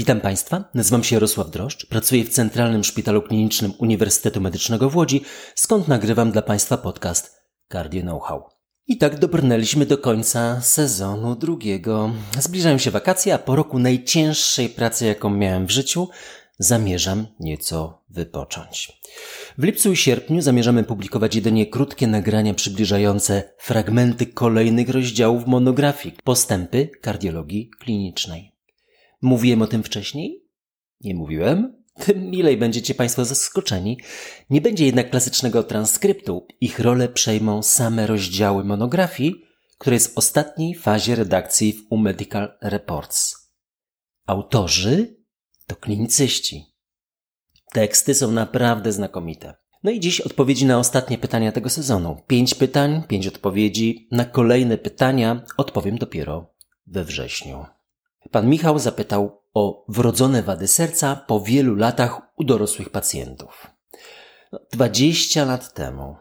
Witam Państwa, nazywam się Jarosław Droszcz, pracuję w Centralnym Szpitalu Klinicznym Uniwersytetu Medycznego w Łodzi, skąd nagrywam dla Państwa podcast Cardio Know-how. I tak dobrnęliśmy do końca sezonu drugiego. Zbliżają się wakacje, a po roku najcięższej pracy, jaką miałem w życiu, zamierzam nieco wypocząć. W lipcu i sierpniu zamierzamy publikować jedynie krótkie nagrania przybliżające fragmenty kolejnych rozdziałów monografii Postępy kardiologii klinicznej. Mówiłem o tym wcześniej? Nie mówiłem? Tym milej będziecie Państwo zaskoczeni. Nie będzie jednak klasycznego transkryptu. Ich rolę przejmą same rozdziały monografii, które jest w ostatniej fazie redakcji w U Medical Reports. Autorzy to klinicyści. Teksty są naprawdę znakomite. No i dziś odpowiedzi na ostatnie pytania tego sezonu. Pięć pytań, pięć odpowiedzi. Na kolejne pytania odpowiem dopiero we wrześniu. Pan Michał zapytał o wrodzone wady serca po wielu latach u dorosłych pacjentów. 20 no, lat temu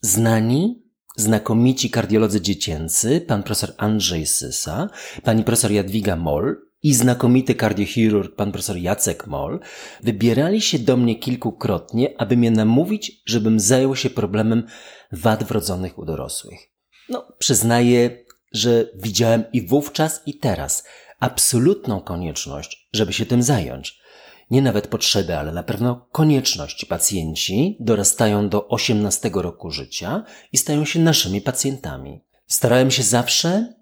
znani, znakomici kardiolodzy dziecięcy, pan profesor Andrzej Sysa, pani profesor Jadwiga Moll i znakomity kardiochirurg pan profesor Jacek Moll wybierali się do mnie kilkukrotnie, aby mnie namówić, żebym zajął się problemem wad wrodzonych u dorosłych. No, przyznaję, że widziałem i wówczas, i teraz absolutną konieczność, żeby się tym zająć. Nie nawet potrzeby, ale na pewno konieczność. Pacjenci dorastają do 18 roku życia i stają się naszymi pacjentami. Starałem się zawsze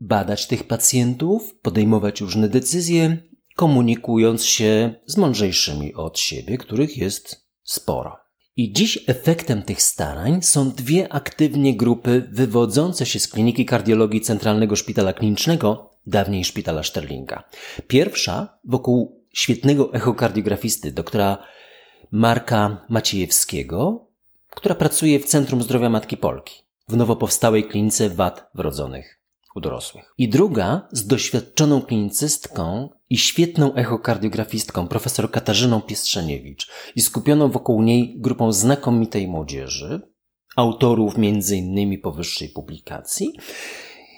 badać tych pacjentów, podejmować różne decyzje, komunikując się z mądrzejszymi od siebie, których jest sporo. I dziś efektem tych starań są dwie aktywnie grupy wywodzące się z kliniki kardiologii Centralnego Szpitala Klinicznego, dawniej Szpitala Sterlinga. Pierwsza wokół świetnego echokardiografisty, doktora Marka Maciejewskiego, która pracuje w Centrum Zdrowia Matki Polki w nowo powstałej klinice wad wrodzonych u dorosłych. I druga z doświadczoną klinicystką i świetną echokardiografistką, profesor Katarzyną Piestrzeniewicz i skupioną wokół niej grupą znakomitej młodzieży, autorów między innymi powyższej publikacji,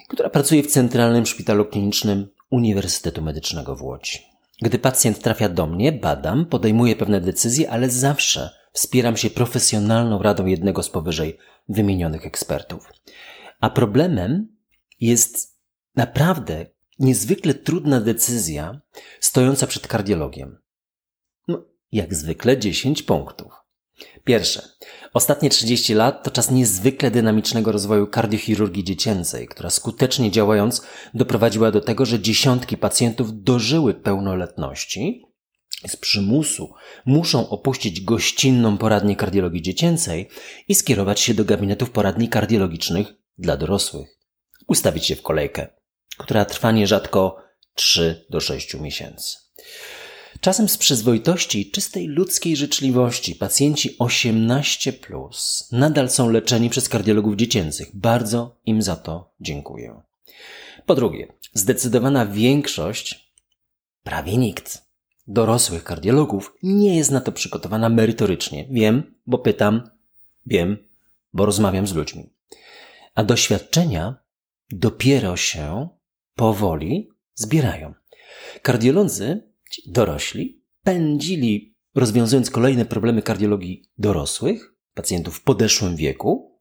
która pracuje w Centralnym Szpitalu Klinicznym Uniwersytetu Medycznego w Łodzi. Gdy pacjent trafia do mnie, badam, podejmuję pewne decyzje, ale zawsze wspieram się profesjonalną radą jednego z powyżej wymienionych ekspertów. A problemem jest naprawdę niezwykle trudna decyzja stojąca przed kardiologiem. No, jak zwykle 10 punktów. Pierwsze. Ostatnie 30 lat to czas niezwykle dynamicznego rozwoju kardiochirurgii dziecięcej, która skutecznie działając doprowadziła do tego, że dziesiątki pacjentów dożyły pełnoletności z przymusu muszą opuścić gościnną poradnię kardiologii dziecięcej i skierować się do gabinetów poradni kardiologicznych dla dorosłych. Ustawić się w kolejkę, która trwa nierzadko 3 do 6 miesięcy. Czasem z przyzwoitości i czystej ludzkiej życzliwości pacjenci 18 plus nadal są leczeni przez kardiologów dziecięcych. Bardzo im za to dziękuję. Po drugie, zdecydowana większość, prawie nikt, dorosłych kardiologów nie jest na to przygotowana merytorycznie. Wiem, bo pytam, wiem, bo rozmawiam z ludźmi. A doświadczenia dopiero się powoli zbierają. Kardiolodzy dorośli pędzili, rozwiązując kolejne problemy kardiologii dorosłych, pacjentów w podeszłym wieku,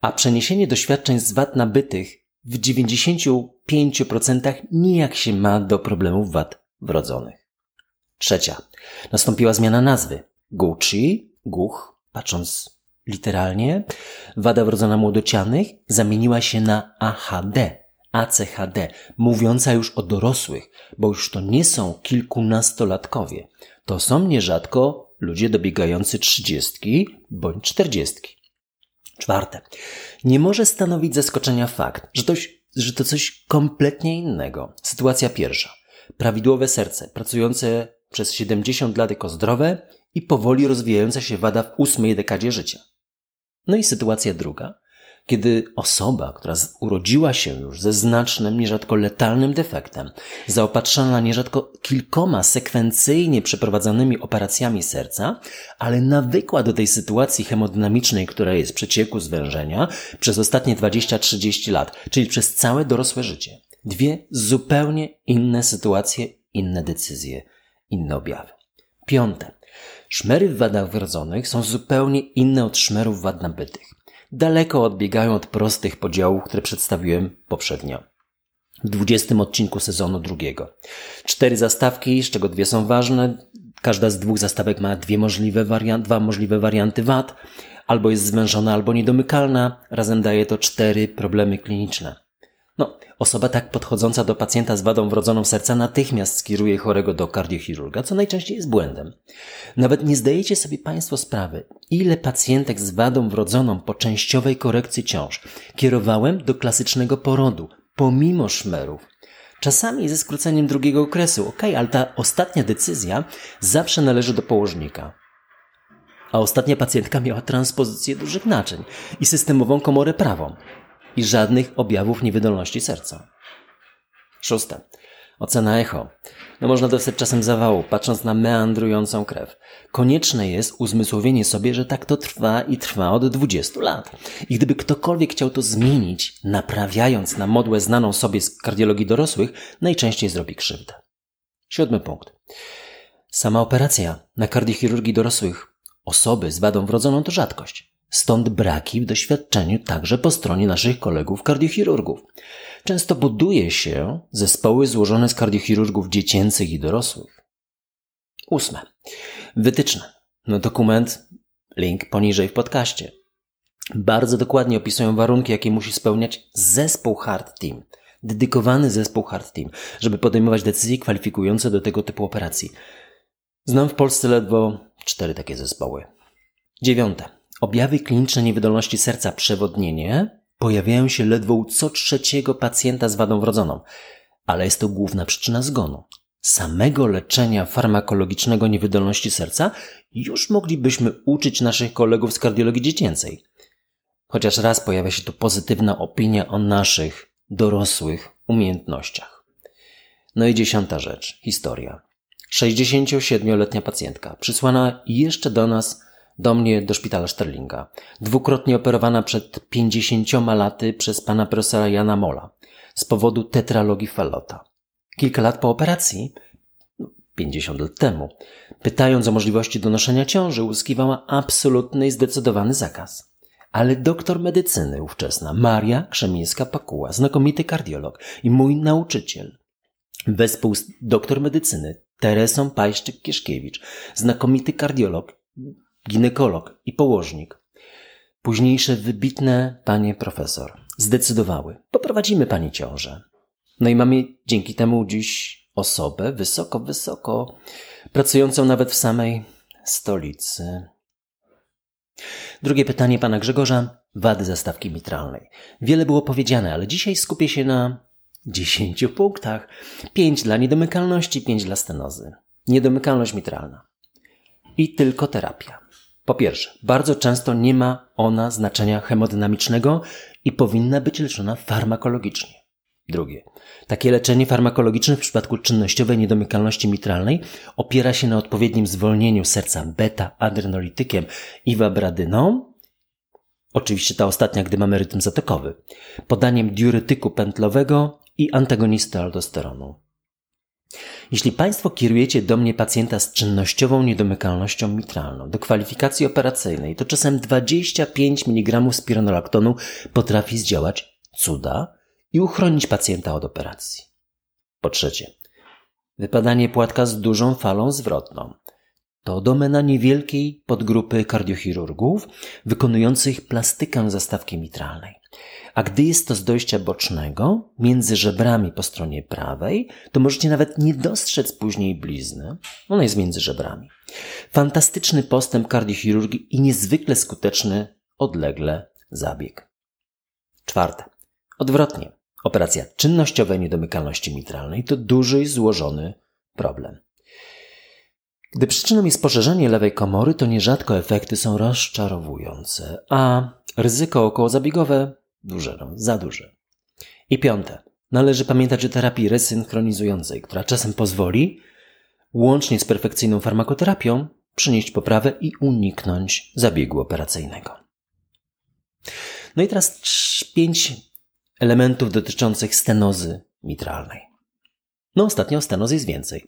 a przeniesienie doświadczeń z wad nabytych w 95% nijak się ma do problemów wad wrodzonych. Trzecia. Nastąpiła zmiana nazwy. Gucci, Guch, patrząc literalnie, wada wrodzona młodocianych zamieniła się na AHD, ACHD, mówiąca już o dorosłych, bo już to nie są kilkunastolatkowie. To są nierzadko ludzie dobiegający trzydziestki bądź czterdziestki. Czwarte. Nie może stanowić zaskoczenia fakt, że to, że to coś kompletnie innego. Sytuacja pierwsza. Prawidłowe serce, pracujące przez 70 lat jako zdrowe i powoli rozwijająca się wada w ósmej dekadzie życia. No i sytuacja druga kiedy osoba, która urodziła się już ze znacznym, nierzadko letalnym defektem, zaopatrzona nierzadko kilkoma sekwencyjnie przeprowadzanymi operacjami serca, ale nawykła do tej sytuacji hemodynamicznej, która jest przecieku zwężenia przez ostatnie 20-30 lat, czyli przez całe dorosłe życie. Dwie zupełnie inne sytuacje inne decyzje, inne objawy. Piąte. Szmery w wadach wrodzonych są zupełnie inne od szmerów wad nabytych. Daleko odbiegają od prostych podziałów, które przedstawiłem poprzednio. W dwudziestym odcinku sezonu drugiego. Cztery zastawki, z czego dwie są ważne. Każda z dwóch zastawek ma dwie możliwe wariant, dwa możliwe warianty wad. Albo jest zwężona, albo niedomykalna. Razem daje to cztery problemy kliniczne. No, osoba tak podchodząca do pacjenta z wadą wrodzoną serca natychmiast skieruje chorego do kardiochirurga, co najczęściej jest błędem. Nawet nie zdajecie sobie Państwo sprawy, ile pacjentek z wadą wrodzoną po częściowej korekcji ciąż kierowałem do klasycznego porodu, pomimo szmerów. Czasami ze skróceniem drugiego okresu, ok, ale ta ostatnia decyzja zawsze należy do położnika. A ostatnia pacjentka miała transpozycję dużych naczyń i systemową komorę prawą i żadnych objawów niewydolności serca. Szóste. Ocena echo. No można dostać czasem zawału, patrząc na meandrującą krew. Konieczne jest uzmysłowienie sobie, że tak to trwa i trwa od 20 lat. I gdyby ktokolwiek chciał to zmienić, naprawiając na modłę znaną sobie z kardiologii dorosłych, najczęściej zrobi krzywdę. Siódmy punkt. Sama operacja na kardiochirurgii dorosłych osoby z wadą wrodzoną to rzadkość. Stąd braki w doświadczeniu także po stronie naszych kolegów kardiochirurgów. Często buduje się zespoły złożone z kardiochirurgów dziecięcych i dorosłych. Ósme. Wytyczne. No dokument, link poniżej w podcaście. Bardzo dokładnie opisują warunki, jakie musi spełniać zespół Hard Team. Dedykowany zespół Hard Team, żeby podejmować decyzje kwalifikujące do tego typu operacji. Znam w Polsce ledwo cztery takie zespoły. Dziewiąte. Objawy kliniczne niewydolności serca przewodnienie pojawiają się ledwo u co trzeciego pacjenta z wadą wrodzoną, ale jest to główna przyczyna zgonu. Samego leczenia farmakologicznego niewydolności serca już moglibyśmy uczyć naszych kolegów z kardiologii dziecięcej. Chociaż raz pojawia się tu pozytywna opinia o naszych dorosłych umiejętnościach. No i dziesiąta rzecz, historia. 67-letnia pacjentka, przysłana jeszcze do nas do mnie do szpitala Sterlinga. Dwukrotnie operowana przed 50 laty przez pana profesora Jana Mola z powodu tetralogii Fallota. Kilka lat po operacji, 50 lat temu, pytając o możliwości donoszenia ciąży, uzyskiwała absolutny i zdecydowany zakaz. Ale doktor medycyny ówczesna, Maria Krzemińska-Pakuła, znakomity kardiolog i mój nauczyciel, wespół doktor medycyny Teresą Pajszczyk-Kieszkiewicz, znakomity kardiolog, ginekolog i położnik. Późniejsze wybitne panie profesor zdecydowały, poprowadzimy pani ciążę. No i mamy dzięki temu dziś osobę wysoko, wysoko pracującą nawet w samej stolicy. Drugie pytanie pana Grzegorza. Wady zastawki mitralnej. Wiele było powiedziane, ale dzisiaj skupię się na dziesięciu punktach. Pięć dla niedomykalności, pięć dla stenozy. Niedomykalność mitralna. I tylko terapia. Po pierwsze, bardzo często nie ma ona znaczenia hemodynamicznego i powinna być leczona farmakologicznie. Drugie, takie leczenie farmakologiczne w przypadku czynnościowej niedomykalności mitralnej opiera się na odpowiednim zwolnieniu serca beta-adrenolitykiem i wabradyną, oczywiście ta ostatnia, gdy mamy rytm zatokowy, podaniem diuretyku pętlowego i antagonisty aldosteronu. Jeśli Państwo kierujecie do mnie pacjenta z czynnościową niedomykalnością mitralną do kwalifikacji operacyjnej, to czasem 25 mg spironolaktonu potrafi zdziałać cuda i uchronić pacjenta od operacji. Po trzecie, wypadanie płatka z dużą falą zwrotną. To domena niewielkiej podgrupy kardiochirurgów wykonujących plastykę zastawki mitralnej. A gdy jest to z dojścia bocznego, między żebrami po stronie prawej, to możecie nawet nie dostrzec później blizny. Ona jest między żebrami. Fantastyczny postęp kardiochirurgii i niezwykle skuteczny odlegle zabieg. Czwarte. Odwrotnie. Operacja czynnościowej niedomykalności mitralnej to duży i złożony problem. Gdy przyczyną jest poszerzenie lewej komory, to nierzadko efekty są rozczarowujące, a ryzyko okołozabiegowe duże, no, za duże. I piąte. Należy pamiętać o terapii resynchronizującej, która czasem pozwoli, łącznie z perfekcyjną farmakoterapią, przynieść poprawę i uniknąć zabiegu operacyjnego. No i teraz pięć elementów dotyczących stenozy mitralnej. No ostatnio stenoz jest więcej.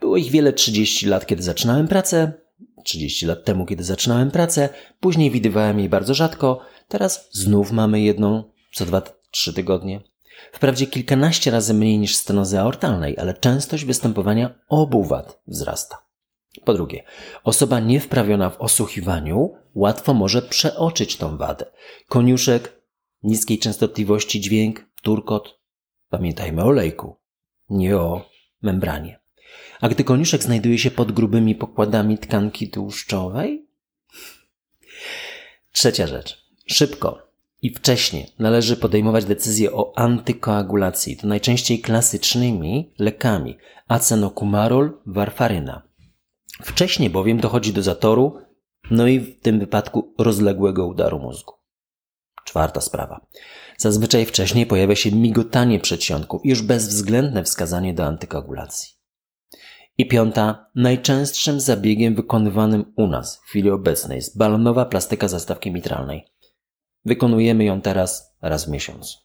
Było ich wiele 30 lat, kiedy zaczynałem pracę, 30 lat temu, kiedy zaczynałem pracę, później widywałem jej bardzo rzadko, teraz znów mamy jedną co 2-3 tygodnie. Wprawdzie kilkanaście razy mniej niż stenozy aortalnej, ale częstość występowania obu wad wzrasta. Po drugie, osoba niewprawiona w osłuchiwaniu łatwo może przeoczyć tą wadę. Koniuszek, niskiej częstotliwości dźwięk, turkot. Pamiętajmy o lejku, nie o membranie. A gdy koniuszek znajduje się pod grubymi pokładami tkanki tłuszczowej? Trzecia rzecz. Szybko i wcześnie należy podejmować decyzje o antykoagulacji, to najczęściej klasycznymi lekami acenokumarol, warfaryna. Wcześniej bowiem dochodzi do zatoru, no i w tym wypadku rozległego udaru mózgu. Czwarta sprawa. Zazwyczaj wcześniej pojawia się migotanie przedsionków już bezwzględne wskazanie do antykoagulacji. I piąta, najczęstszym zabiegiem wykonywanym u nas w chwili obecnej jest balonowa plastyka zastawki mitralnej. Wykonujemy ją teraz raz w miesiąc.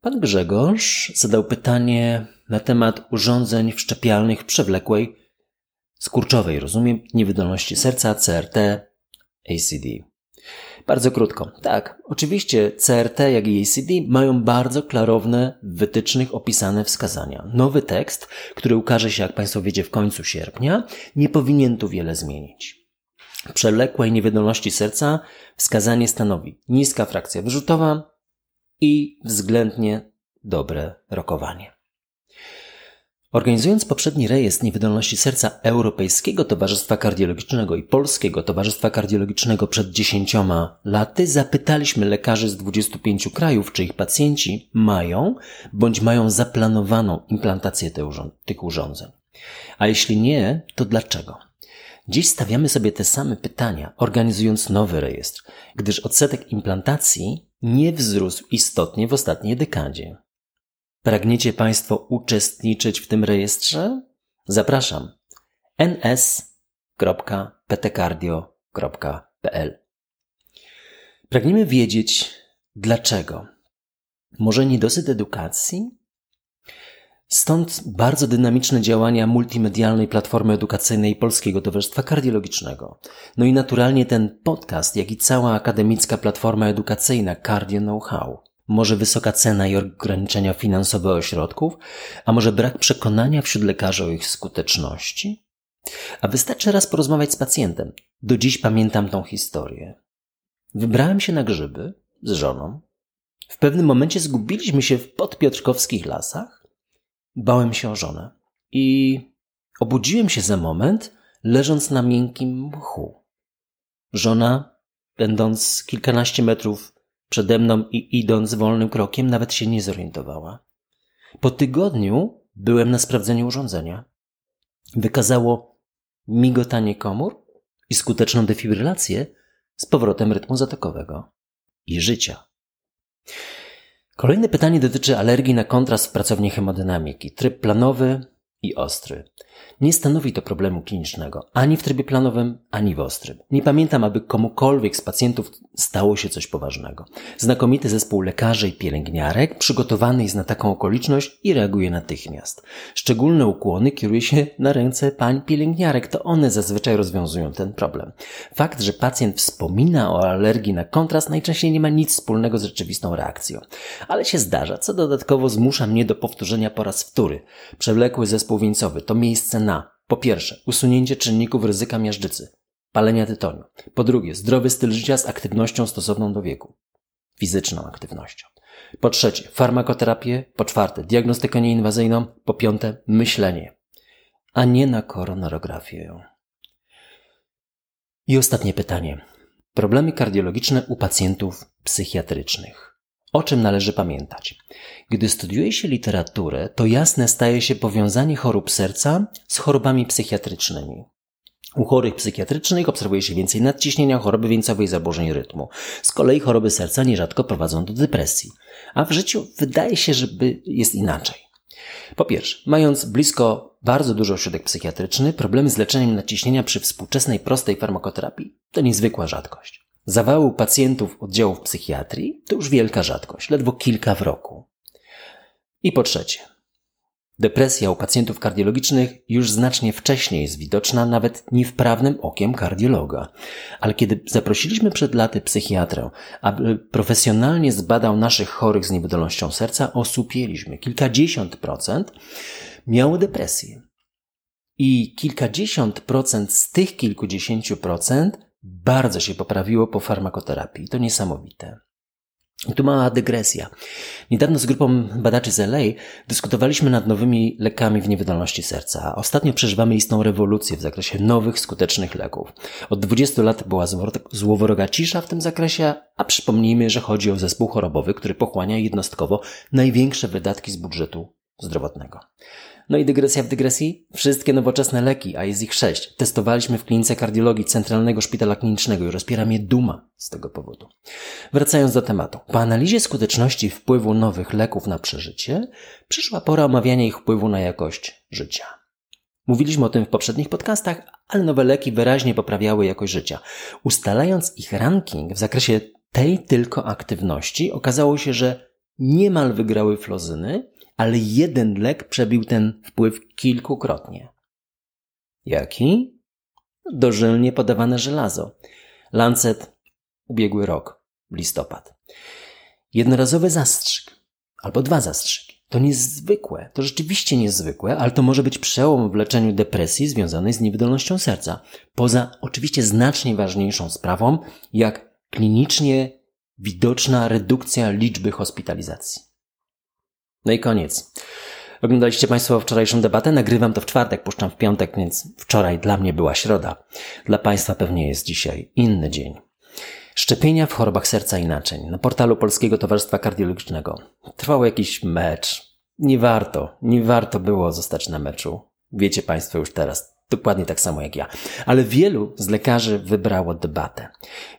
Pan Grzegorz zadał pytanie na temat urządzeń wszczepialnych przewlekłej, skurczowej, rozumiem, niewydolności serca, CRT, ACD. Bardzo krótko. Tak, oczywiście CRT, jak i ACD mają bardzo klarowne w wytycznych opisane wskazania. Nowy tekst, który ukaże się, jak Państwo wiecie, w końcu sierpnia, nie powinien tu wiele zmienić. Przewlekłej niewydolności serca wskazanie stanowi niska frakcja wyrzutowa i względnie dobre rokowanie. Organizując poprzedni rejestr niewydolności serca Europejskiego Towarzystwa Kardiologicznego i Polskiego Towarzystwa Kardiologicznego przed 10 laty, zapytaliśmy lekarzy z 25 krajów, czy ich pacjenci mają bądź mają zaplanowaną implantację tych urządzeń. A jeśli nie, to dlaczego? Dziś stawiamy sobie te same pytania, organizując nowy rejestr, gdyż odsetek implantacji nie wzrósł istotnie w ostatniej dekadzie. Pragniecie Państwo uczestniczyć w tym rejestrze? Zapraszam ns.ptcardio.pl Pragniemy wiedzieć dlaczego. Może niedosyt edukacji? Stąd bardzo dynamiczne działania multimedialnej platformy edukacyjnej Polskiego Towarzystwa Kardiologicznego. No i naturalnie ten podcast, jak i cała akademicka platforma edukacyjna Cardio Know-how. Może wysoka cena i ograniczenia finansowe ośrodków, a może brak przekonania wśród lekarzy o ich skuteczności? A wystarczy raz porozmawiać z pacjentem. Do dziś pamiętam tą historię. Wybrałem się na grzyby z żoną. W pewnym momencie zgubiliśmy się w podpiotrkowskich lasach. Bałem się o żonę i obudziłem się za moment, leżąc na miękkim mchu. Żona, będąc kilkanaście metrów przede mną i idąc wolnym krokiem, nawet się nie zorientowała. Po tygodniu byłem na sprawdzeniu urządzenia. Wykazało migotanie komór i skuteczną defibrylację z powrotem rytmu zatokowego i życia. Kolejne pytanie dotyczy alergii na kontrast w pracowni hemodynamiki. Tryb planowy i ostry. Nie stanowi to problemu klinicznego ani w trybie planowym, ani w ostrym. Nie pamiętam, aby komukolwiek z pacjentów stało się coś poważnego. Znakomity zespół lekarzy i pielęgniarek przygotowany jest na taką okoliczność i reaguje natychmiast. Szczególne ukłony kieruje się na ręce pań pielęgniarek, to one zazwyczaj rozwiązują ten problem. Fakt, że pacjent wspomina o alergii na kontrast najczęściej nie ma nic wspólnego z rzeczywistą reakcją. Ale się zdarza, co dodatkowo zmusza mnie do powtórzenia po raz wtóry. Przewlekły zespół wieńcowy to miejsce na po pierwsze, usunięcie czynników ryzyka miażdżycy, palenia tytoniu. Po drugie, zdrowy styl życia z aktywnością stosowną do wieku, fizyczną aktywnością. Po trzecie, farmakoterapię. Po czwarte, diagnostykę nieinwazyjną. Po piąte, myślenie, a nie na koronarografię. I ostatnie pytanie. Problemy kardiologiczne u pacjentów psychiatrycznych. O czym należy pamiętać? Gdy studiuje się literaturę, to jasne staje się powiązanie chorób serca z chorobami psychiatrycznymi. U chorych psychiatrycznych obserwuje się więcej nadciśnienia, choroby wieńcowej zaburzeń rytmu. Z kolei choroby serca nierzadko prowadzą do depresji. A w życiu wydaje się, że jest inaczej. Po pierwsze, mając blisko bardzo duży ośrodek psychiatryczny, problemy z leczeniem nadciśnienia przy współczesnej prostej farmakoterapii to niezwykła rzadkość. Zawału pacjentów oddziałów psychiatrii to już wielka rzadkość, ledwo kilka w roku. I po trzecie, Depresja u pacjentów kardiologicznych już znacznie wcześniej jest widoczna nawet niewprawnym okiem kardiologa. Ale kiedy zaprosiliśmy przed laty psychiatrę, aby profesjonalnie zbadał naszych chorych z niewydolnością serca, osłupieliśmy. Kilkadziesiąt procent miało depresję. I kilkadziesiąt procent z tych kilkudziesięciu procent bardzo się poprawiło po farmakoterapii. To niesamowite. I tu mała dygresja. Niedawno z grupą badaczy z LA dyskutowaliśmy nad nowymi lekami w niewydolności serca, ostatnio przeżywamy istną rewolucję w zakresie nowych, skutecznych leków. Od 20 lat była złowroga cisza w tym zakresie, a przypomnijmy, że chodzi o zespół chorobowy, który pochłania jednostkowo największe wydatki z budżetu zdrowotnego. No i dygresja w dygresji? Wszystkie nowoczesne leki, a jest ich sześć, testowaliśmy w klinice kardiologii Centralnego Szpitala Klinicznego i rozpiera mnie duma z tego powodu. Wracając do tematu. Po analizie skuteczności wpływu nowych leków na przeżycie, przyszła pora omawiania ich wpływu na jakość życia. Mówiliśmy o tym w poprzednich podcastach, ale nowe leki wyraźnie poprawiały jakość życia. Ustalając ich ranking w zakresie tej tylko aktywności, okazało się, że niemal wygrały flozyny, ale jeden lek przebił ten wpływ kilkukrotnie. Jaki? Dożylnie podawane żelazo. Lancet, ubiegły rok, listopad. Jednorazowy zastrzyk, albo dwa zastrzyki. To niezwykłe, to rzeczywiście niezwykłe, ale to może być przełom w leczeniu depresji związanej z niewydolnością serca. Poza oczywiście znacznie ważniejszą sprawą, jak klinicznie widoczna redukcja liczby hospitalizacji. No i koniec. Oglądaliście Państwo wczorajszą debatę? Nagrywam to w czwartek, puszczam w piątek, więc wczoraj dla mnie była środa. Dla Państwa pewnie jest dzisiaj inny dzień. Szczepienia w chorobach serca i naczyń. Na portalu Polskiego Towarzystwa Kardiologicznego. Trwał jakiś mecz. Nie warto, nie warto było zostać na meczu. Wiecie Państwo już teraz. Dokładnie tak samo jak ja. Ale wielu z lekarzy wybrało debatę.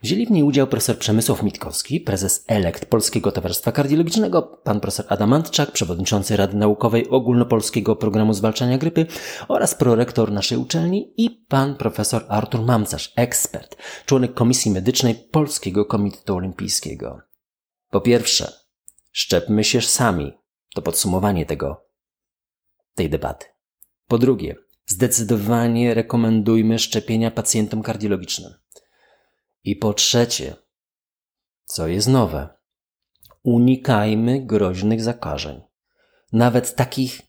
Wzięli w niej udział profesor Przemysław Mitkowski, prezes elekt Polskiego Towarzystwa Kardiologicznego, pan profesor Adam Antczak, przewodniczący Rady Naukowej Ogólnopolskiego Programu Zwalczania Grypy oraz prorektor naszej uczelni i pan profesor Artur Mamcarz, ekspert, członek Komisji Medycznej Polskiego Komitetu Olimpijskiego. Po pierwsze, szczepmy się sami. To podsumowanie tego, tej debaty. Po drugie, Zdecydowanie rekomendujmy szczepienia pacjentom kardiologicznym. I po trzecie, co jest nowe, unikajmy groźnych zakażeń. Nawet takich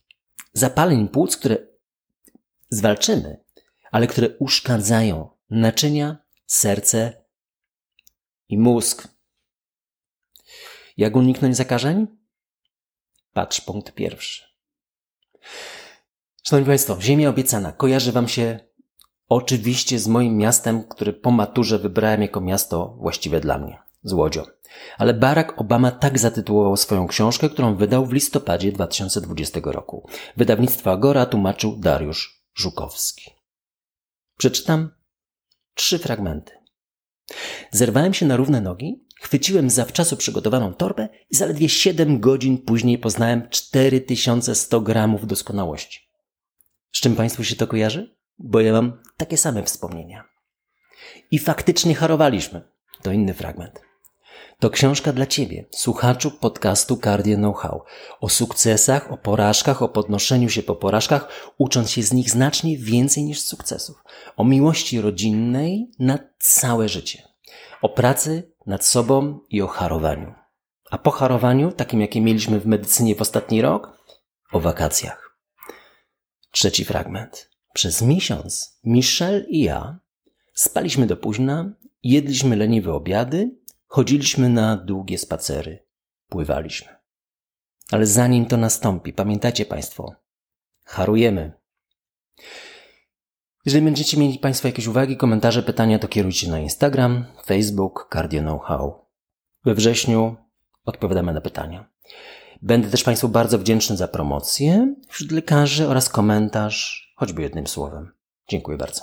zapaleń płuc, które zwalczymy, ale które uszkadzają naczynia, serce i mózg. Jak uniknąć zakażeń? Patrz punkt pierwszy. Szanowni Państwo, Ziemia obiecana kojarzy Wam się oczywiście z moim miastem, które po maturze wybrałem jako miasto właściwe dla mnie, z Łodzią. Ale Barack Obama tak zatytułował swoją książkę, którą wydał w listopadzie 2020 roku. Wydawnictwo Agora tłumaczył Dariusz Żukowski. Przeczytam trzy fragmenty. Zerwałem się na równe nogi, chwyciłem zawczasu przygotowaną torbę i zaledwie 7 godzin później poznałem 4100 gramów doskonałości. Z czym Państwu się to kojarzy? Bo ja mam takie same wspomnienia. I faktycznie harowaliśmy. To inny fragment. To książka dla Ciebie, słuchaczu podcastu Cardio Know-how. O sukcesach, o porażkach, o podnoszeniu się po porażkach, ucząc się z nich znacznie więcej niż z sukcesów. O miłości rodzinnej na całe życie. O pracy nad sobą i o harowaniu. A po harowaniu, takim jakie mieliśmy w medycynie w ostatni rok, o wakacjach. Trzeci fragment. Przez miesiąc Michel i ja spaliśmy do późna, jedliśmy leniwe obiady, chodziliśmy na długie spacery, pływaliśmy. Ale zanim to nastąpi, pamiętajcie Państwo, harujemy. Jeżeli będziecie mieli Państwo jakieś uwagi, komentarze, pytania, to kierujcie na Instagram, Facebook, Cardio Know-how. We wrześniu odpowiadamy na pytania. Będę też Państwu bardzo wdzięczny za promocję wśród lekarzy oraz komentarz, choćby jednym słowem. Dziękuję bardzo.